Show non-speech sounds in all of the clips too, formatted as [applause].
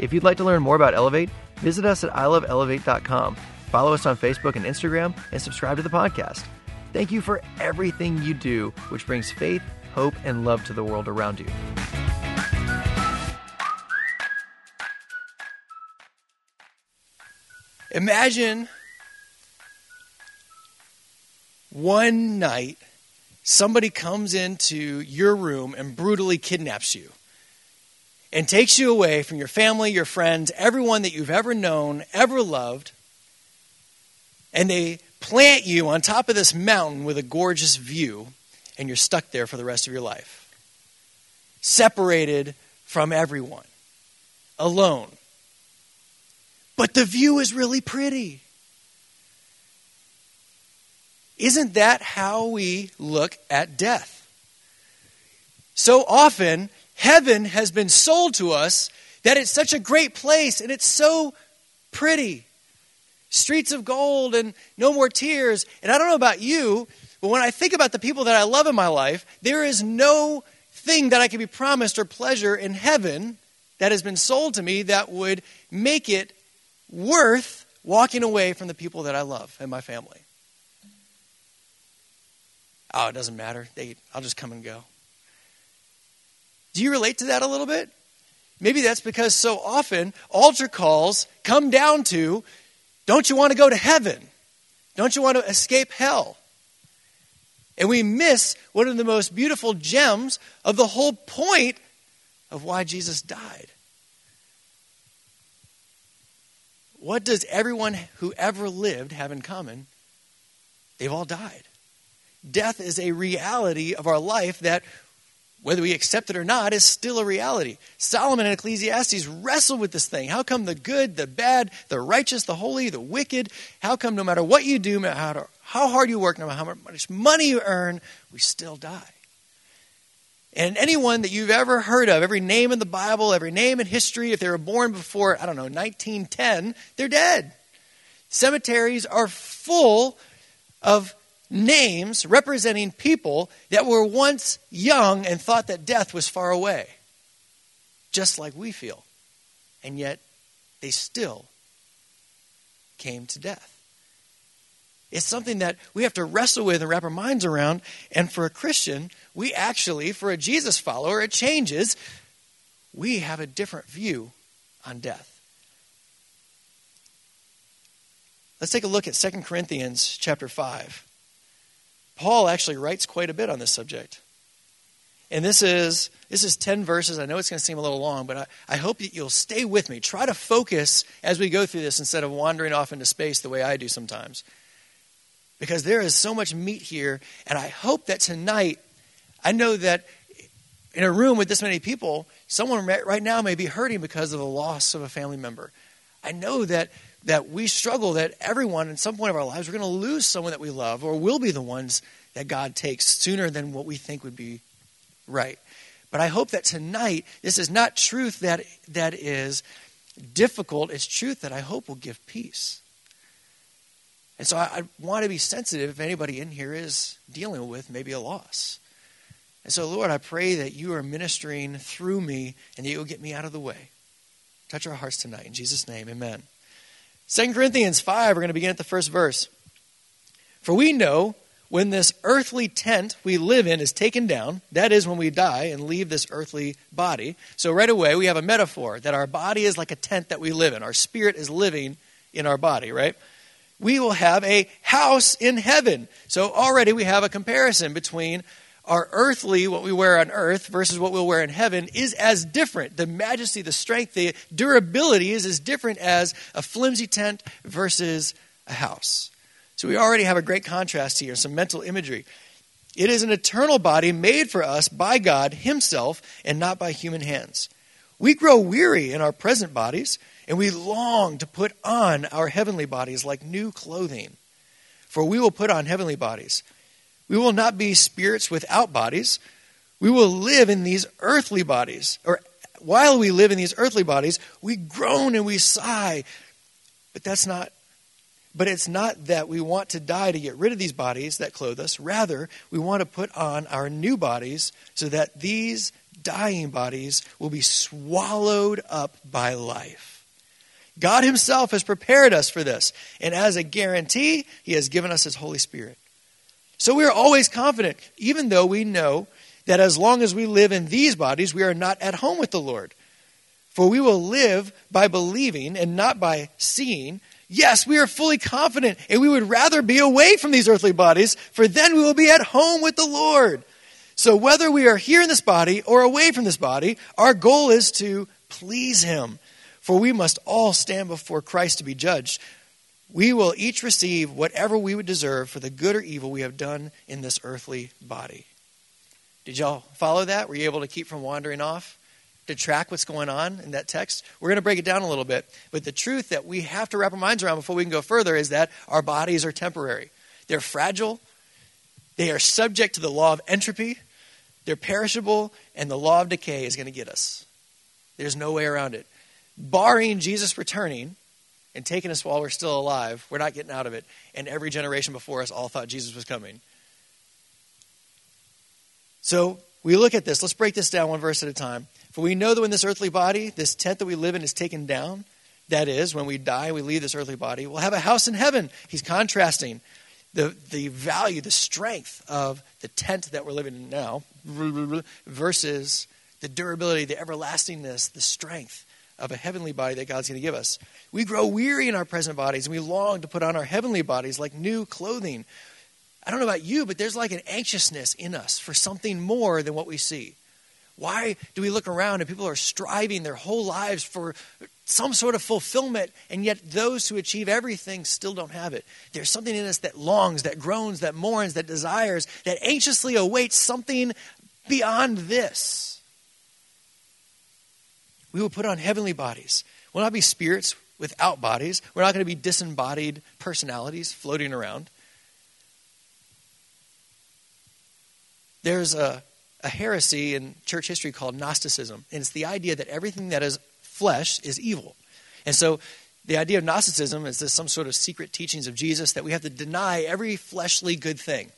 If you'd like to learn more about Elevate, visit us at iloveelevate.com, follow us on Facebook and Instagram, and subscribe to the podcast. Thank you for everything you do, which brings faith, hope, and love to the world around you. Imagine one night somebody comes into your room and brutally kidnaps you and takes you away from your family, your friends, everyone that you've ever known, ever loved, and they plant you on top of this mountain with a gorgeous view, and you're stuck there for the rest of your life. Separated from everyone, alone. But the view is really pretty. Isn't that how we look at death? So often, heaven has been sold to us that it's such a great place and it's so pretty. Streets of gold and no more tears. And I don't know about you, but when I think about the people that I love in my life, there is no thing that I can be promised or pleasure in heaven that has been sold to me that would make it worth walking away from the people that I love and my family oh, it doesn't matter. They, I'll just come and go. Do you relate to that a little bit? Maybe that's because so often altar calls come down to don't you want to go to heaven? Don't you want to escape hell? And we miss one of the most beautiful gems of the whole point of why Jesus died. What does everyone who ever lived have in common? They've all died death is a reality of our life that, whether we accept it or not, is still a reality. Solomon and Ecclesiastes wrestle with this thing. How come the good, the bad, the righteous, the holy, the wicked, how come no matter what you do, no matter how hard you work, no matter how much money you earn, we still die? And anyone that you've ever heard of, every name in the Bible, every name in history, if they were born before, I don't know, 1910, they're dead. Cemeteries are full of names representing people that were once young and thought that death was far away, just like we feel. And yet, they still came to death. It's something that we have to wrestle with and wrap our minds around. And for a Christian, we actually, for a Jesus follower, it changes. We have a different view on death. Let's take a look at 2 Corinthians chapter 5. Paul actually writes quite a bit on this subject. And this is this is 10 verses. I know it's going to seem a little long, but I, I hope that you'll stay with me. Try to focus as we go through this instead of wandering off into space the way I do sometimes. Because there is so much meat here, and I hope that tonight, I know that in a room with this many people, someone right now may be hurting because of the loss of a family member. I know that that we struggle that everyone, in some point of our lives, we're going to lose someone that we love or will be the ones that God takes sooner than what we think would be right. But I hope that tonight, this is not truth that, that is difficult, it's truth that I hope will give peace. And so I, I want to be sensitive if anybody in here is dealing with maybe a loss. And so, Lord, I pray that you are ministering through me and that you'll get me out of the way. Touch our hearts tonight. In Jesus' name, amen. 2 Corinthians 5, we're going to begin at the first verse. For we know when this earthly tent we live in is taken down, that is when we die and leave this earthly body. So right away we have a metaphor that our body is like a tent that we live in. Our spirit is living in our body, right? We will have a house in heaven. So already we have a comparison between our earthly, what we wear on earth, versus what we'll wear in heaven, is as different. The majesty, the strength, the durability is as different as a flimsy tent versus a house. So we already have a great contrast here, some mental imagery. It is an eternal body made for us by God Himself and not by human hands. We grow weary in our present bodies, and we long to put on our heavenly bodies like new clothing. For we will put on heavenly bodies. We will not be spirits without bodies. We will live in these earthly bodies. Or while we live in these earthly bodies, we groan and we sigh. But that's not but it's not that we want to die to get rid of these bodies that clothe us. Rather, we want to put on our new bodies so that these dying bodies will be swallowed up by life. God Himself has prepared us for this, and as a guarantee, He has given us His Holy Spirit. So we are always confident, even though we know that as long as we live in these bodies, we are not at home with the Lord. For we will live by believing and not by seeing. Yes, we are fully confident, and we would rather be away from these earthly bodies, for then we will be at home with the Lord. So, whether we are here in this body or away from this body, our goal is to please Him. For we must all stand before Christ to be judged. We will each receive whatever we would deserve for the good or evil we have done in this earthly body. Did y'all follow that? Were you able to keep from wandering off? To track what's going on in that text? We're going to break it down a little bit. But the truth that we have to wrap our minds around before we can go further is that our bodies are temporary. They're fragile, they are subject to the law of entropy, they're perishable, and the law of decay is going to get us. There's no way around it. Barring Jesus returning and taking us while we're still alive, we're not getting out of it. And every generation before us all thought Jesus was coming. So we look at this. Let's break this down one verse at a time. For we know that when this earthly body, this tent that we live in, is taken down, that is, when we die, we leave this earthly body, we'll have a house in heaven. He's contrasting the, the value, the strength of the tent that we're living in now versus the durability, the everlastingness, the strength of a heavenly body that God's going to give us. We grow weary in our present bodies and we long to put on our heavenly bodies like new clothing. I don't know about you, but there's like an anxiousness in us for something more than what we see. Why do we look around and people are striving their whole lives for some sort of fulfillment, and yet those who achieve everything still don't have it? There's something in us that longs, that groans, that mourns, that desires, that anxiously awaits something beyond this. We will put on heavenly bodies. We'll not be spirits without bodies. We're not going to be disembodied personalities floating around. There's a a heresy in church history called Gnosticism. And it's the idea that everything that is flesh is evil. And so the idea of Gnosticism is this some sort of secret teachings of Jesus that we have to deny every fleshly good thing.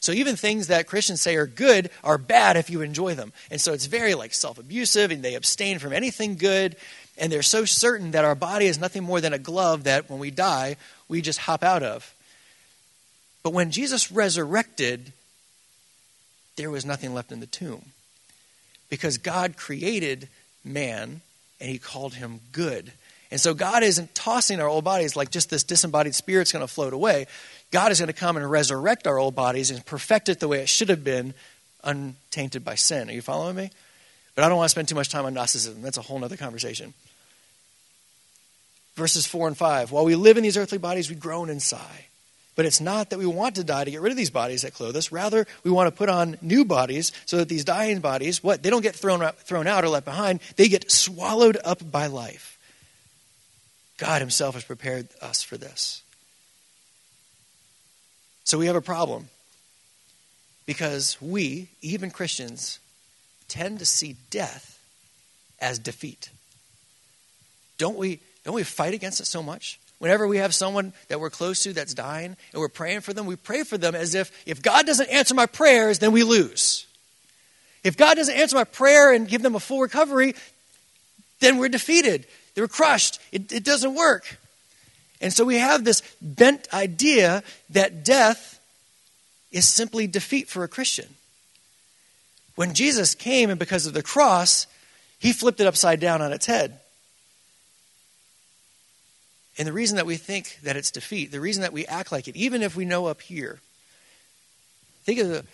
So even things that Christians say are good are bad if you enjoy them. And so it's very like self-abusive and they abstain from anything good and they're so certain that our body is nothing more than a glove that when we die we just hop out of. But when Jesus resurrected, there was nothing left in the tomb. Because God created man and he called him good. And so God isn't tossing our old bodies like just this disembodied spirit's going to float away. God is going to come and resurrect our old bodies and perfect it the way it should have been, untainted by sin. Are you following me? But I don't want to spend too much time on Gnosticism. That's a whole other conversation. Verses 4 and 5. While we live in these earthly bodies, we groan and sigh. But it's not that we want to die to get rid of these bodies that clothe us. Rather, we want to put on new bodies so that these dying bodies, what? They don't get thrown out, thrown out or left behind. They get swallowed up by life. God Himself has prepared us for this. So we have a problem. Because we, even Christians, tend to see death as defeat. Don't we, don't we fight against it so much? Whenever we have someone that we're close to that's dying and we're praying for them, we pray for them as if if God doesn't answer my prayers, then we lose. If God doesn't answer my prayer and give them a full recovery, then we're defeated. They're crushed. It, it doesn't work. And so we have this bent idea that death is simply defeat for a Christian. When Jesus came and because of the cross, he flipped it upside down on its head. And the reason that we think that it's defeat, the reason that we act like it, even if we know up here, think of the,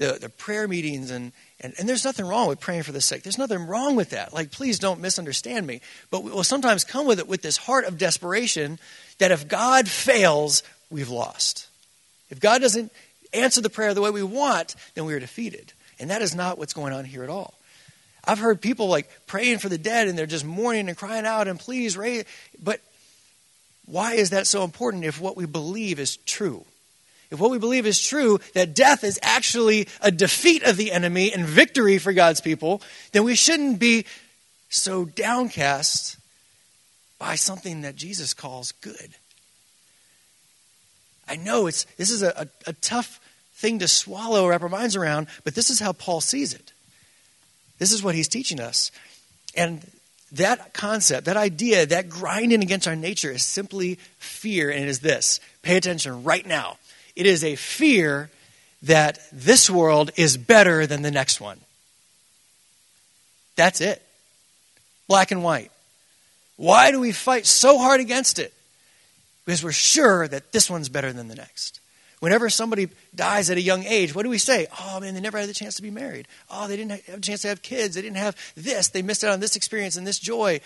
the, the prayer meetings, and, and, and there's nothing wrong with praying for the sick. There's nothing wrong with that. Like, please don't misunderstand me. But we will sometimes come with it with this heart of desperation that if God fails, we've lost. If God doesn't answer the prayer the way we want, then we are defeated. And that is not what's going on here at all. I've heard people like praying for the dead and they're just mourning and crying out and please raise. But why is that so important if what we believe is true? If what we believe is true, that death is actually a defeat of the enemy and victory for God's people, then we shouldn't be so downcast by something that Jesus calls good. I know it's this is a, a, a tough thing to swallow wrap our minds around, but this is how Paul sees it. This is what he's teaching us. And that concept, that idea, that grinding against our nature is simply fear, and it is this. Pay attention right now. It is a fear that this world is better than the next one. That's it. Black and white. Why do we fight so hard against it? Because we're sure that this one's better than the next. Whenever somebody dies at a young age, what do we say? Oh, man, they never had the chance to be married. Oh, they didn't have a chance to have kids. They didn't have this. They missed out on this experience and this joy.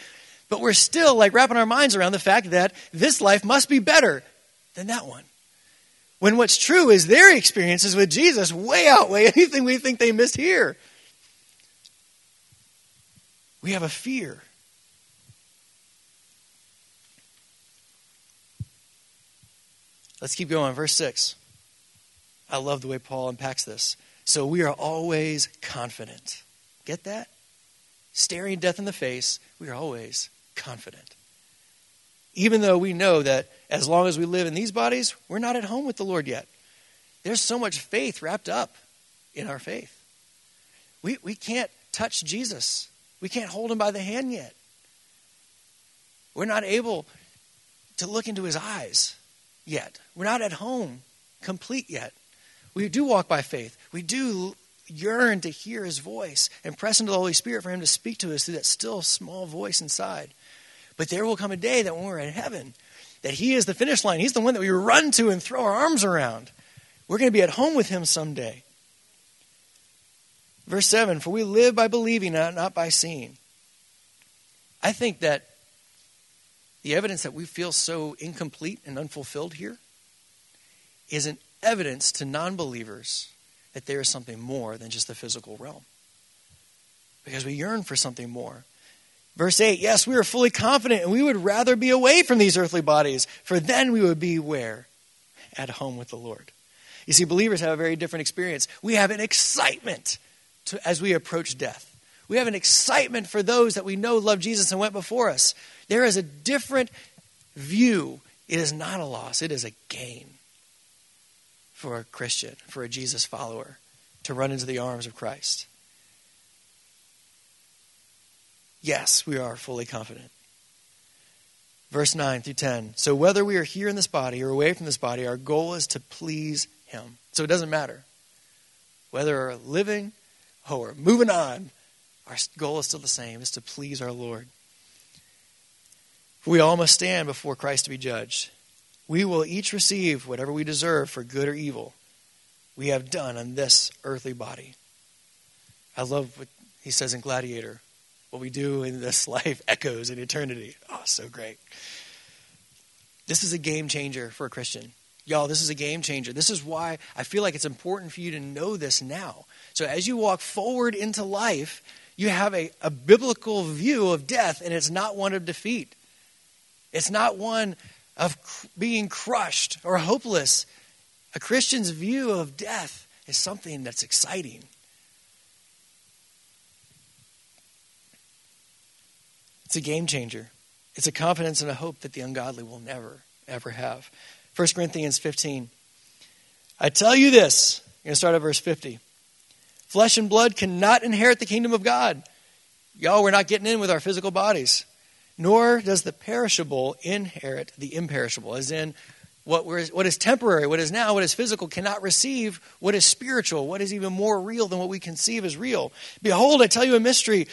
But we're still like wrapping our minds around the fact that this life must be better than that one. When what's true is their experiences with Jesus way outweigh [laughs] anything we think they missed here. We have a fear. Let's keep going. Verse 6. I love the way Paul unpacks this. So we are always confident. Get that? Staring death in the face, we are always confident. Even though we know that as long as we live in these bodies, we're not at home with the Lord yet. There's so much faith wrapped up in our faith. We, we can't touch Jesus, we can't hold him by the hand yet. We're not able to look into his eyes yet. We're not at home complete yet. We do walk by faith. We do yearn to hear his voice and press into the Holy Spirit for him to speak to us through that still small voice inside. But there will come a day that when we're in heaven, that he is the finish line. He's the one that we run to and throw our arms around. We're going to be at home with him someday. Verse 7 For we live by believing, not by seeing. I think that the evidence that we feel so incomplete and unfulfilled here is an evidence to non believers that there is something more than just the physical realm. Because we yearn for something more. Verse 8 Yes, we are fully confident, and we would rather be away from these earthly bodies, for then we would be where? At home with the Lord. You see, believers have a very different experience. We have an excitement to, as we approach death. We have an excitement for those that we know love Jesus and went before us. There is a different view. It is not a loss, it is a gain for a Christian, for a Jesus follower, to run into the arms of Christ. Yes, we are fully confident. Verse 9 through 10. So, whether we are here in this body or away from this body, our goal is to please Him. So, it doesn't matter. Whether we're living or moving on, our goal is still the same, is to please our Lord. We all must stand before Christ to be judged. We will each receive whatever we deserve for good or evil we have done on this earthly body. I love what he says in Gladiator what we do in this [laughs] life echoes in eternity. Oh, so great. This is a game changer for a Christian. Y'all, this is a game changer. This is why I feel like it's important for you to know this now. So as you walk forward into life, you have a, a biblical view of death, and it's not one of defeat. It's not one of being crushed or hopeless. A Christian's view of death is something that's exciting. It's a game changer. It's a confidence and a hope that the ungodly will never, ever have. 1 Corinthians 15. I tell you this. I'm going to start at verse 50. Flesh and blood cannot inherit the kingdom of God. Y'all, we're not getting in with our physical bodies. Nor does the perishable inherit the imperishable, as in, what, what is temporary, what is now, what is physical, cannot receive what is spiritual, what is even more real than what we conceive as real. Behold, I tell you a mystery.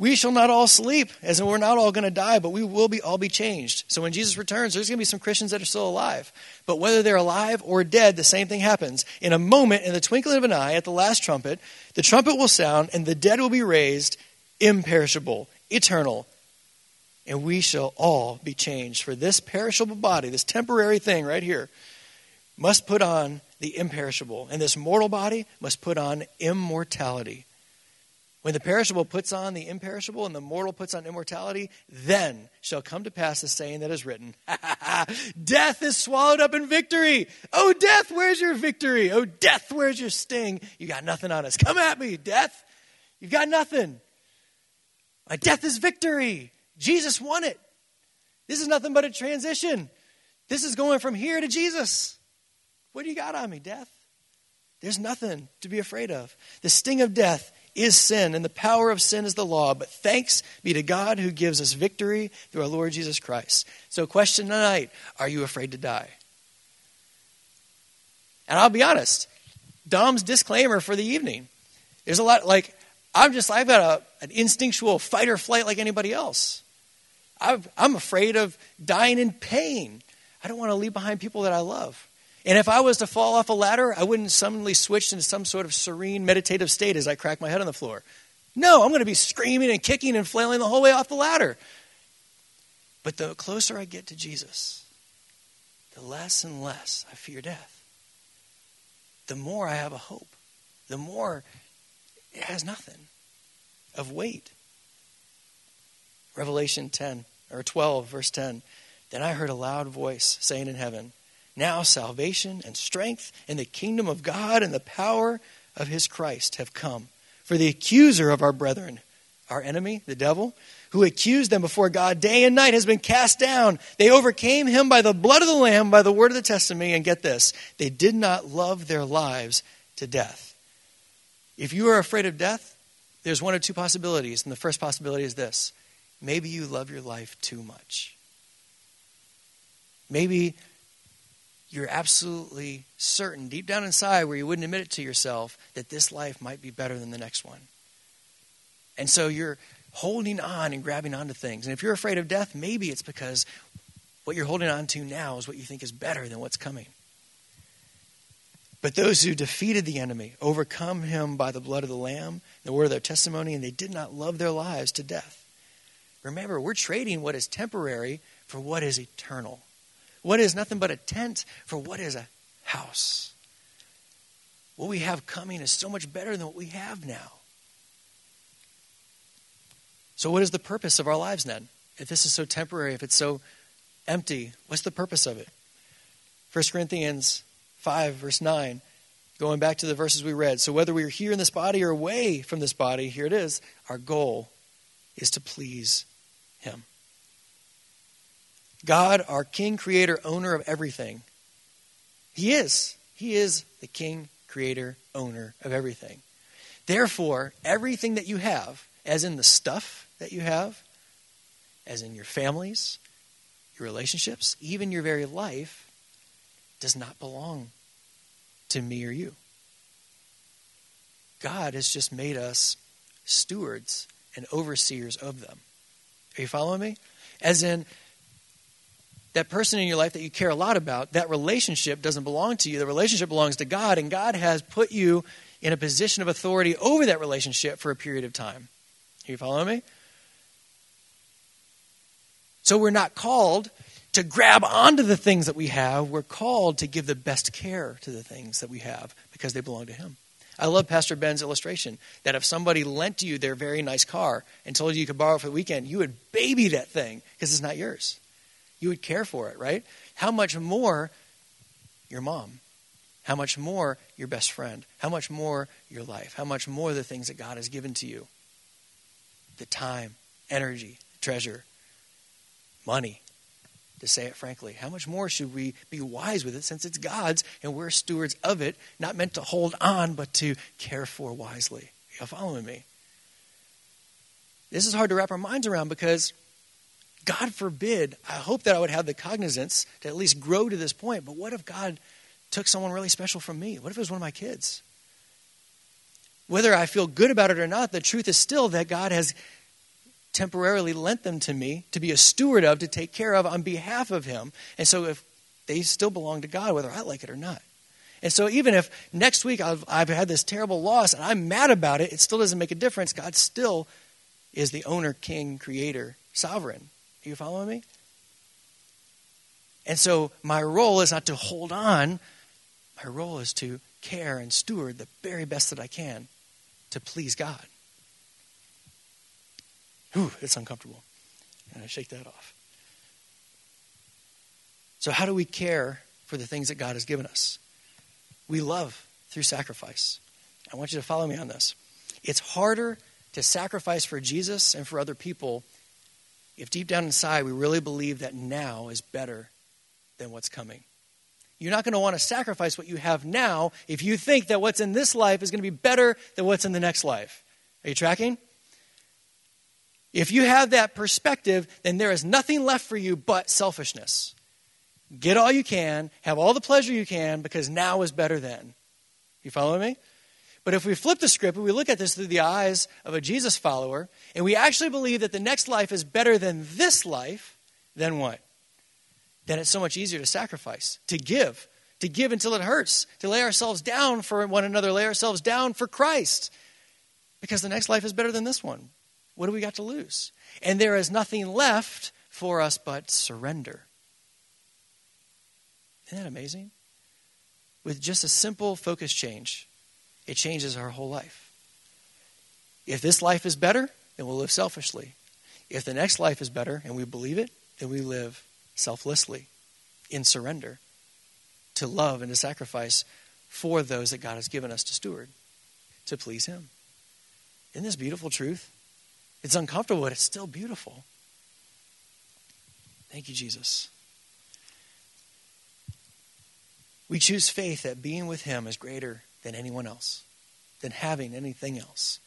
We shall not all sleep, as in we're not all going to die, but we will be all be changed. So when Jesus returns, there's going to be some Christians that are still alive. But whether they're alive or dead, the same thing happens. In a moment, in the twinkling of an eye, at the last trumpet, the trumpet will sound, and the dead will be raised, imperishable, eternal, and we shall all be changed. For this perishable body, this temporary thing right here, must put on the imperishable, and this mortal body must put on immortality. When the perishable puts on the imperishable and the mortal puts on immortality, then shall come to pass the saying that is written [laughs] Death is swallowed up in victory. Oh, death, where's your victory? Oh, death, where's your sting? You got nothing on us. Come at me, death. You've got nothing. My death is victory. Jesus won it. This is nothing but a transition. This is going from here to Jesus. What do you got on me, death? There's nothing to be afraid of. The sting of death is sin, and the power of sin is the law. But thanks be to God who gives us victory through our Lord Jesus Christ. So, question tonight Are you afraid to die? And I'll be honest, Dom's disclaimer for the evening. There's a lot, like, I'm just, I've got a, an instinctual fight or flight like anybody else. i I'm afraid of dying in pain. I don't want to leave behind people that I love. And if I was to fall off a ladder, I wouldn't suddenly switch into some sort of serene meditative state as I crack my head on the floor. No, I'm going to be screaming and kicking and flailing the whole way off the ladder. But the closer I get to Jesus, the less and less I fear death. The more I have a hope. The more it has nothing of weight. Revelation 10 or 12, verse 10. Then I heard a loud voice saying in heaven, now salvation and strength and the kingdom of God and the power of his Christ have come. For the accuser of our brethren, our enemy, the devil, who accused them before God day and night, has been cast down. They overcame him by the blood of the Lamb, by the word of the testimony, and get this, they did not love their lives to death. If you are afraid of death, there's one of two possibilities. And the first possibility is this maybe you love your life too much. Maybe you're absolutely certain, deep down inside, where you wouldn't admit it to yourself, that this life might be better than the next one. And so you're holding on and grabbing onto things. And if you're afraid of death, maybe it's because what you're holding on to now is what you think is better than what's coming. But those who defeated the enemy overcome him by the blood of the Lamb, the word of their testimony, and they did not love their lives to death. Remember, we're trading what is temporary for what is eternal. What is nothing but a tent for what is a house? What we have coming is so much better than what we have now. So, what is the purpose of our lives then? If this is so temporary, if it's so empty, what's the purpose of it? 1 Corinthians 5, verse 9, going back to the verses we read. So, whether we are here in this body or away from this body, here it is, our goal is to please Him. God, our King, Creator, owner of everything. He is. He is the King, Creator, owner of everything. Therefore, everything that you have, as in the stuff that you have, as in your families, your relationships, even your very life, does not belong to me or you. God has just made us stewards and overseers of them. Are you following me? As in, that person in your life that you care a lot about, that relationship doesn't belong to you. The relationship belongs to God, and God has put you in a position of authority over that relationship for a period of time. Are you following me? So we're not called to grab onto the things that we have. We're called to give the best care to the things that we have because they belong to Him. I love Pastor Ben's illustration that if somebody lent you their very nice car and told you you could borrow it for the weekend, you would baby that thing because it's not yours you would care for it, right? How much more your mom? How much more your best friend? How much more your life? How much more the things that God has given to you? The time, energy, treasure, money, to say it frankly. How much more should we be wise with it since it's God's and we're stewards of it, not meant to hold on, but to care for wisely? You following me? This is hard to wrap our minds around because God forbid, I hope that I would have the cognizance to at least grow to this point. But what if God took someone really special from me? What if it was one of my kids? Whether I feel good about it or not, the truth is still that God has temporarily lent them to me to be a steward of, to take care of on behalf of Him. And so if they still belong to God, whether I like it or not. And so even if next week I've, I've had this terrible loss and I'm mad about it, it still doesn't make a difference. God still is the owner, king, creator, sovereign. Are you following me? And so my role is not to hold on, my role is to care and steward the very best that I can to please God. Whew, it's uncomfortable. And I shake that off. So, how do we care for the things that God has given us? We love through sacrifice. I want you to follow me on this. It's harder to sacrifice for Jesus and for other people if deep down inside we really believe that now is better than what's coming. You're not going to want to sacrifice what you have now if you think that what's in this life is going to be better than what's in the next life. Are you tracking? If you have that perspective, then there is nothing left for you but selfishness. Get all you can, have all the pleasure you can, because now is better than. You follow me? But if we flip the script and we look at this through the eyes of a Jesus follower, and we actually believe that the next life is better than this life, then what? Then it's so much easier to sacrifice, to give, to give until it hurts, to lay ourselves down for one another, lay ourselves down for Christ. Because the next life is better than this one. What do we got to lose? And there is nothing left for us but surrender. Isn't that amazing? With just a simple focus change, it changes our whole life. If this life is better, then we'll live selfishly. If the next life is better and we believe it, then we live selflessly in surrender to love and to sacrifice for those that God has given us to steward, to please Him. Isn't this beautiful truth? It's uncomfortable, but it's still beautiful. Thank you, Jesus. We choose faith that being with Him is greater than anyone else, than having anything else.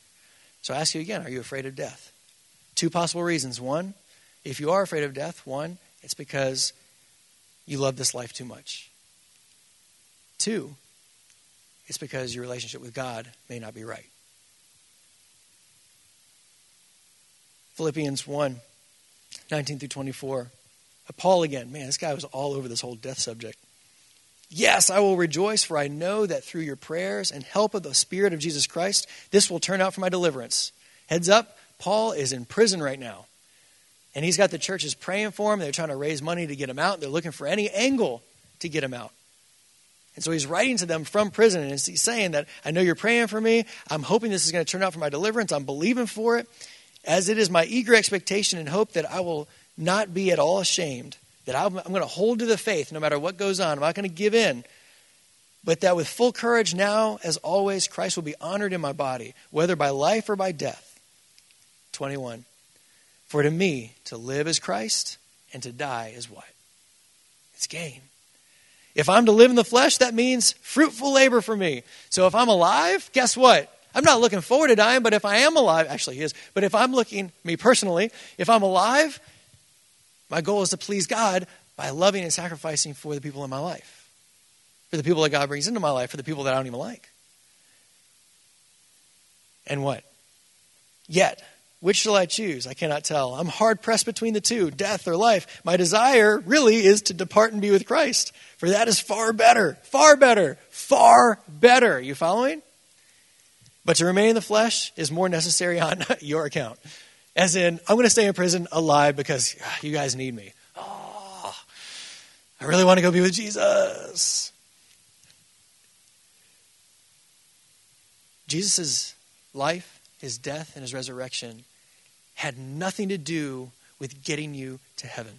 So I ask you again are you afraid of death? Two possible reasons. One, if you are afraid of death, one, it's because you love this life too much. Two, it's because your relationship with God may not be right. Philippians 1 19 through 24. Paul again. Man, this guy was all over this whole death subject. Yes, I will rejoice, for I know that through your prayers and help of the Spirit of Jesus Christ, this will turn out for my deliverance. Heads up, Paul is in prison right now. And he's got the churches praying for him. They're trying to raise money to get him out. They're looking for any angle to get him out. And so he's writing to them from prison, and he's saying that, I know you're praying for me. I'm hoping this is going to turn out for my deliverance. I'm believing for it. As it is my eager expectation and hope that I will not be at all ashamed that I'm, I'm going to hold to the faith no matter what goes on. I'm not going to give in. But that with full courage now, as always, Christ will be honored in my body, whether by life or by death. 21. For to me, to live is Christ, and to die is what? It's gain. If I'm to live in the flesh, that means fruitful labor for me. So if I'm alive, guess what? I'm not looking forward to dying, but if I am alive, actually, he is. But if I'm looking, me personally, if I'm alive, my goal is to please God by loving and sacrificing for the people in my life, for the people that God brings into my life, for the people that I don't even like. And what? Yet, which shall I choose? I cannot tell. I'm hard pressed between the two, death or life. My desire really is to depart and be with Christ, for that is far better, far better, far better. You following? But to remain in the flesh is more necessary [laughs] on your account. As in, I'm going to stay in prison alive because you guys need me. Oh, I really want to go be with Jesus. Jesus' life, his death, and his resurrection had nothing to do with getting you to heaven.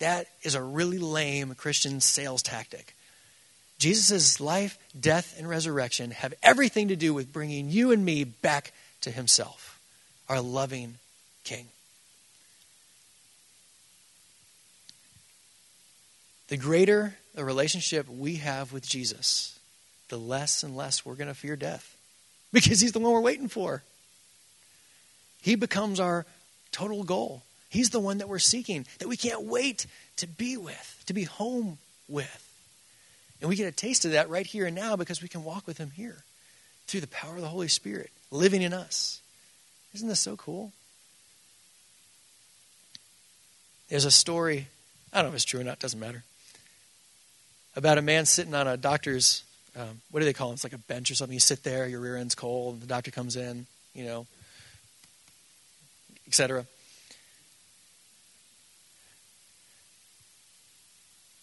That is a really lame Christian sales tactic. Jesus' life, death, and resurrection have everything to do with bringing you and me back to himself our loving King. The greater the relationship we have with Jesus, the less and less we're going to fear death [laughs] because he's the one we're waiting for. He becomes our total goal. He's the one that we're seeking, that we can't wait to be with, to be home with. And we get a taste of that right here and now because we can walk with him here through the power of the Holy Spirit living in us. Isn't this so cool? There's a story, I don't know if it's true or not, doesn't matter, about a man sitting on a doctor's, um, what do they call it? It's like a bench or something. You sit there, your rear end's cold, and the doctor comes in, you know, etc.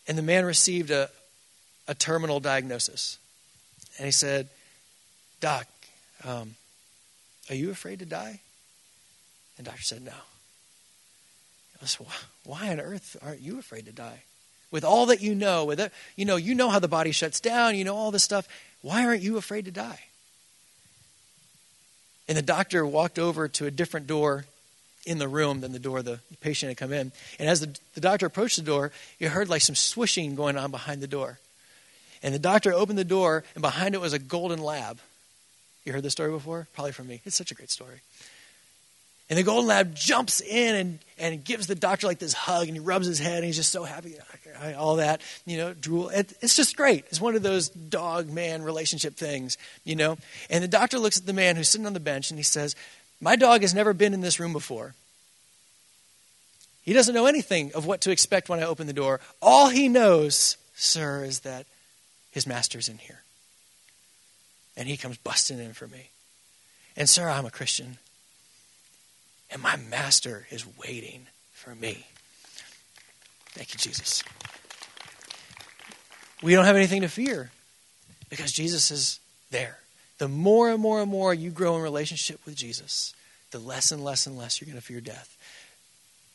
And the man received a, a terminal diagnosis. And he said, Doc, um, are you afraid to die? The doctor said, No. I said, why on earth aren't you afraid to die? With all that you know, with it, you know, you know how the body shuts down, you know all this stuff. Why aren't you afraid to die? And the doctor walked over to a different door in the room than the door the patient had come in. And as the, the doctor approached the door, he heard like some swishing going on behind the door. And the doctor opened the door, and behind it was a golden lab. You heard this story before? Probably from me. It's such a great story. And the golden lab jumps in and, and gives the doctor like this hug, and he rubs his head, and he's just so happy. All that, you know, drool. It, it's just great. It's one of those dog man relationship things, you know. And the doctor looks at the man who's sitting on the bench, and he says, My dog has never been in this room before. He doesn't know anything of what to expect when I open the door. All he knows, sir, is that his master's in here. And he comes busting in for me. And, sir, I'm a Christian. And my master is waiting for me. Thank you, Jesus. We don't have anything to fear because Jesus is there. The more and more and more you grow in relationship with Jesus, the less and less and less you're going to fear death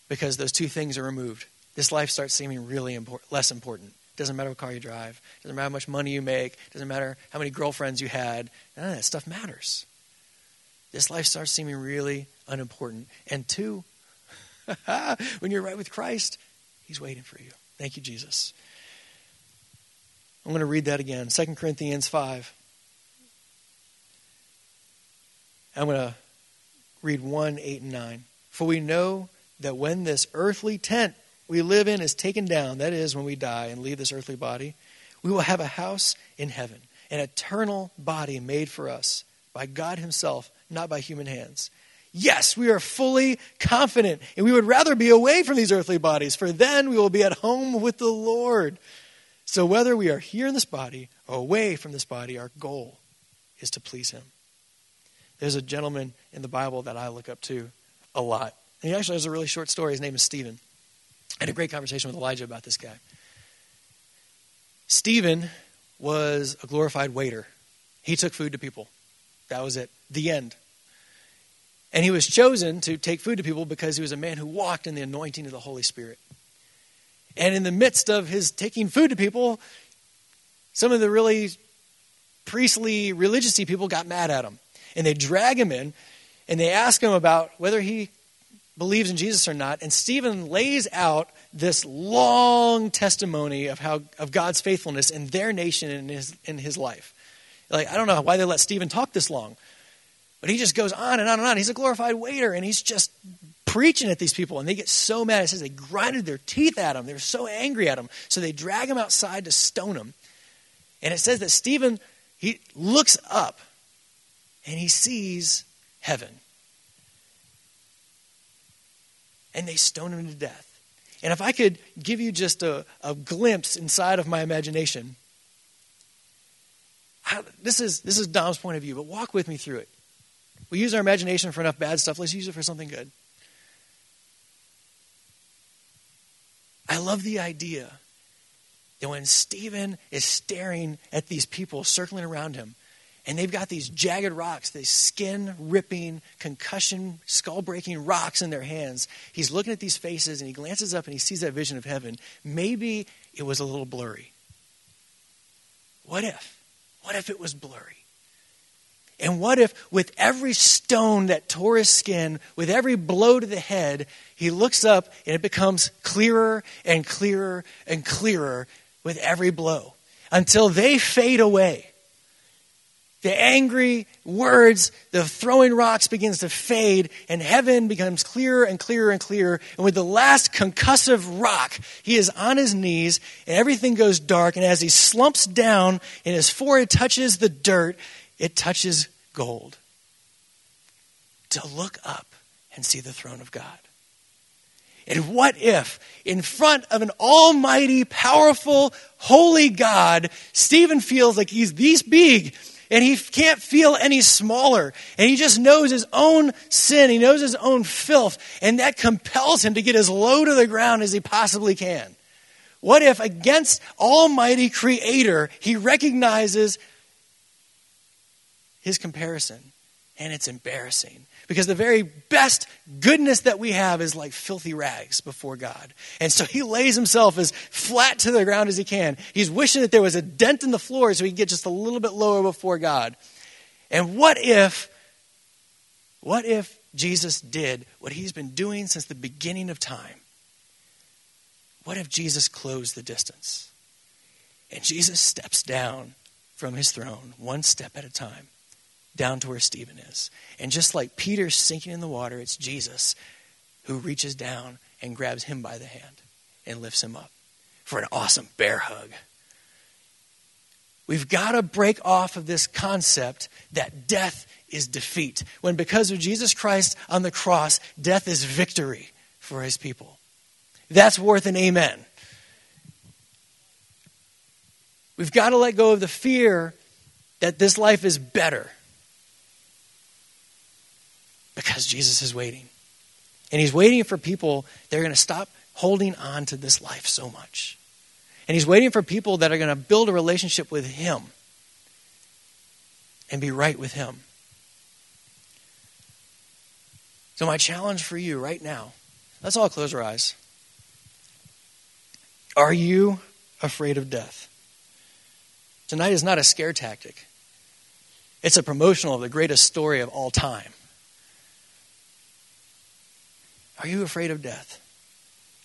because those two things are removed. This life starts seeming really less important. Doesn't matter what car you drive. Doesn't matter how much money you make. Doesn't matter how many girlfriends you had. None of that stuff matters. This life starts seeming really unimportant. And two, [laughs] when you're right with Christ, He's waiting for you. Thank you, Jesus. I'm going to read that again 2 Corinthians 5. I'm going to read 1, 8, and 9. For we know that when this earthly tent we live in is taken down, that is, when we die and leave this earthly body, we will have a house in heaven, an eternal body made for us by God Himself, not by human hands. Yes, we are fully confident, and we would rather be away from these earthly bodies, for then we will be at home with the Lord. So, whether we are here in this body or away from this body, our goal is to please Him. There's a gentleman in the Bible that I look up to a lot. And he actually has a really short story. His name is Stephen. I had a great conversation with Elijah about this guy. Stephen was a glorified waiter. He took food to people. That was it. The end. And he was chosen to take food to people because he was a man who walked in the anointing of the Holy Spirit. And in the midst of his taking food to people, some of the really priestly, religious people got mad at him. And they drag him in and they ask him about whether he believes in Jesus or not. And Stephen lays out this long testimony of how of God's faithfulness in their nation and in his, in his life. Like, I don't know why they let Stephen talk this long. But he just goes on and on and on. He's a glorified waiter, and he's just preaching at these people, and they get so mad. It says they grinded their teeth at him. They were so angry at him. So they drag him outside to stone him. And it says that Stephen, he looks up, and he sees heaven. And they stone him to death. And if I could give you just a, a glimpse inside of my imagination, I, this is, this is Dom's point of view, but walk with me through it. We use our imagination for enough bad stuff. Let's use it for something good. I love the idea that when Stephen is staring at these people circling around him, and they've got these jagged rocks, these skin ripping, concussion, skull breaking rocks in their hands. He's looking at these faces and he glances up and he sees that vision of heaven. Maybe it was a little blurry. What if? What if it was blurry? And what if, with every stone that tore his skin, with every blow to the head, he looks up and it becomes clearer and clearer and clearer with every blow until they fade away? The angry words, the throwing rocks begins to fade, and heaven becomes clearer and clearer and clearer. And with the last concussive rock, he is on his knees, and everything goes dark. And as he slumps down and his forehead touches the dirt, it touches gold. To look up and see the throne of God. And what if, in front of an almighty, powerful, holy God, Stephen feels like he's this big and he can't feel any smaller. And he just knows his own sin, he knows his own filth, and that compels him to get as low to the ground as he possibly can. What if, against Almighty Creator, he recognizes his comparison? And it's embarrassing Because the very best goodness that we have is like filthy rags before God. And so he lays himself as flat to the ground as he can. He's wishing that there was a dent in the floor so he could get just a little bit lower before God. And what if, what if Jesus did what he's been doing since the beginning of time? What if Jesus closed the distance? And Jesus steps down from his throne, one step at a time down to where Stephen is. And just like Peter's sinking in the water, it's Jesus who reaches down and grabs him by the hand and lifts him up for an awesome bear hug. We've got to break off of this concept that death is defeat, when because of Jesus Christ on the cross, death is victory for his people. That's worth an amen. We've got to let go of the fear that this life is better because Jesus is waiting. And he's waiting for people that are going to stop holding on to this life so much. And he's waiting for people that are going to build a relationship with him and be right with him. So, my challenge for you right now let's all close our eyes. Are you afraid of death? Tonight is not a scare tactic, it's a promotional of the greatest story of all time. Are you afraid of death?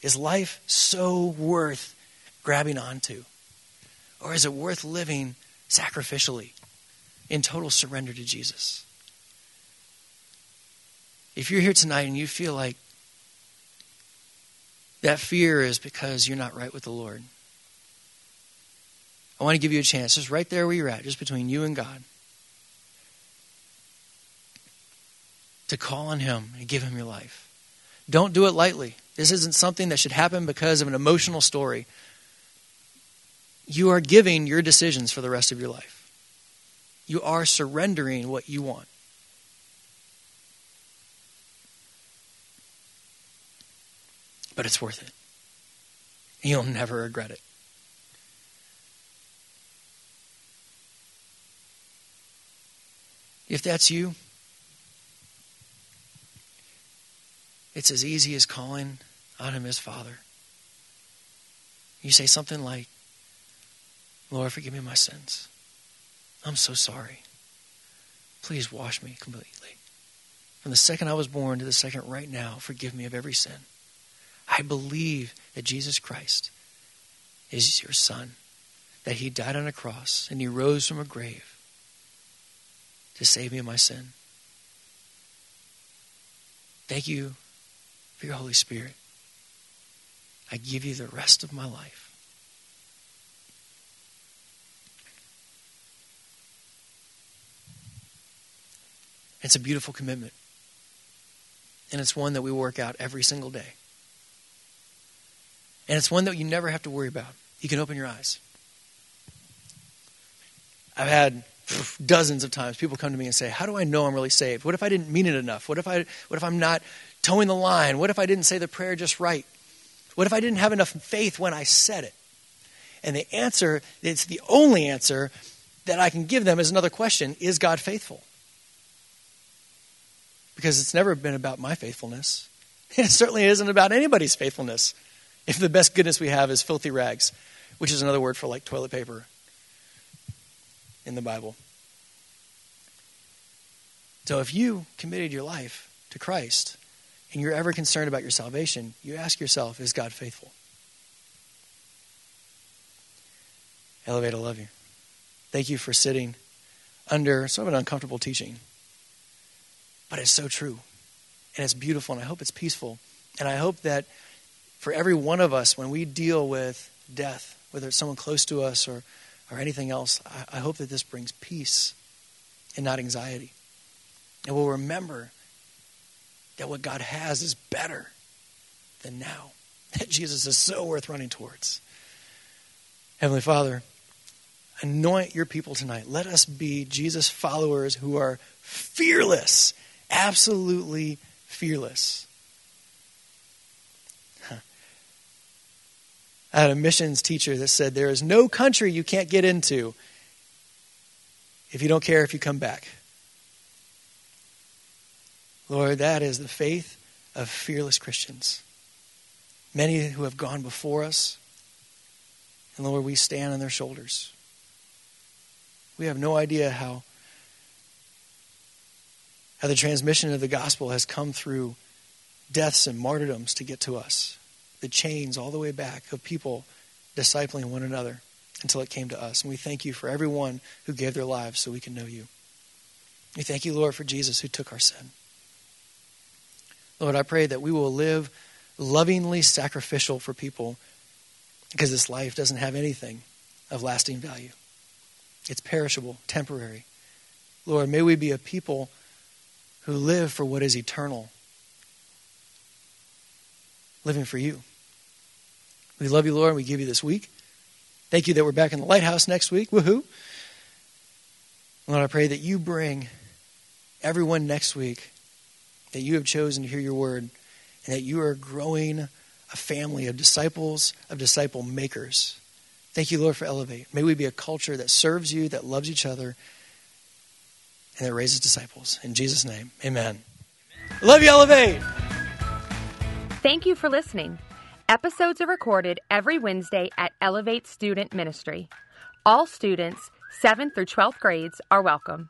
Is life so worth grabbing onto? Or is it worth living sacrificially in total surrender to Jesus? If you're here tonight and you feel like that fear is because you're not right with the Lord, I want to give you a chance, just right there where you're at, just between you and God, to call on Him and give Him your life. Don't do it lightly. This isn't something that should happen because of an emotional story. You are giving your decisions for the rest of your life. You are surrendering what you want. But it's worth it. You'll never regret it. If that's you, It's as easy as calling on him as Father. You say something like, Lord, forgive me my sins. I'm so sorry. Please wash me completely. From the second I was born to the second right now, forgive me of every sin. I believe that Jesus Christ is your Son, that He died on a cross and He rose from a grave to save me of my sin. Thank you Holy Spirit. I give you the rest of my life. It's a beautiful commitment. And it's one that we work out every single day. And it's one that you never have to worry about. You can open your eyes. I've had dozens of times people come to me and say, "How do I know I'm really saved? What if I didn't mean it enough? What if I what if I'm not toeing the line? What if I didn't say the prayer just right? What if I didn't have enough faith when I said it? And the answer, it's the only answer that I can give them is another question Is God faithful? Because it's never been about my faithfulness. [laughs] It certainly isn't about anybody's faithfulness if the best goodness we have is filthy rags, which is another word for like toilet paper in the Bible. So if you committed your life to Christ, and you're ever concerned about your salvation, you ask yourself, is God faithful? Elevate, I love you. Thank you for sitting under sort of an uncomfortable teaching. But it's so true. And it's beautiful, and I hope it's peaceful. And I hope that for every one of us, when we deal with death, whether it's someone close to us or, or anything else, I, I hope that this brings peace and not anxiety. And we'll remember that what God has is better than now, [laughs] that Jesus is so worth running towards. Heavenly Father, anoint your people tonight. Let us be Jesus followers who are fearless, absolutely fearless. [laughs] I had a missions teacher that said, There is no country you can't get into if you don't care if you come back. Lord, that is the faith of fearless Christians. Many who have gone before us. And Lord, we stand on their shoulders. We have no idea how, how the transmission of the gospel has come through deaths and martyrdoms to get to us. The chains all the way back of people discipling one another until it came to us. And we thank you for everyone who gave their lives so we can know you. We thank you, Lord, for Jesus who took our sin. Lord, I pray that we will live lovingly sacrificial for people because this life doesn't have anything of lasting value. It's perishable, temporary. Lord, may we be a people who live for what is eternal, living for you. We love you, Lord, and we give you this week. Thank you that we're back in the lighthouse next week. Woohoo. Lord, I pray that you bring everyone next week that you have chosen to hear your word and that you are growing a family of disciples, of disciple makers. Thank you, Lord, for Elevate. May we be a culture that serves you, that loves each other, and that raises disciples. In Jesus' name, amen. amen. Love you, Elevate. Thank you for listening. Episodes are recorded every Wednesday at Elevate Student Ministry. All students, 7th through 12th grades, are welcome.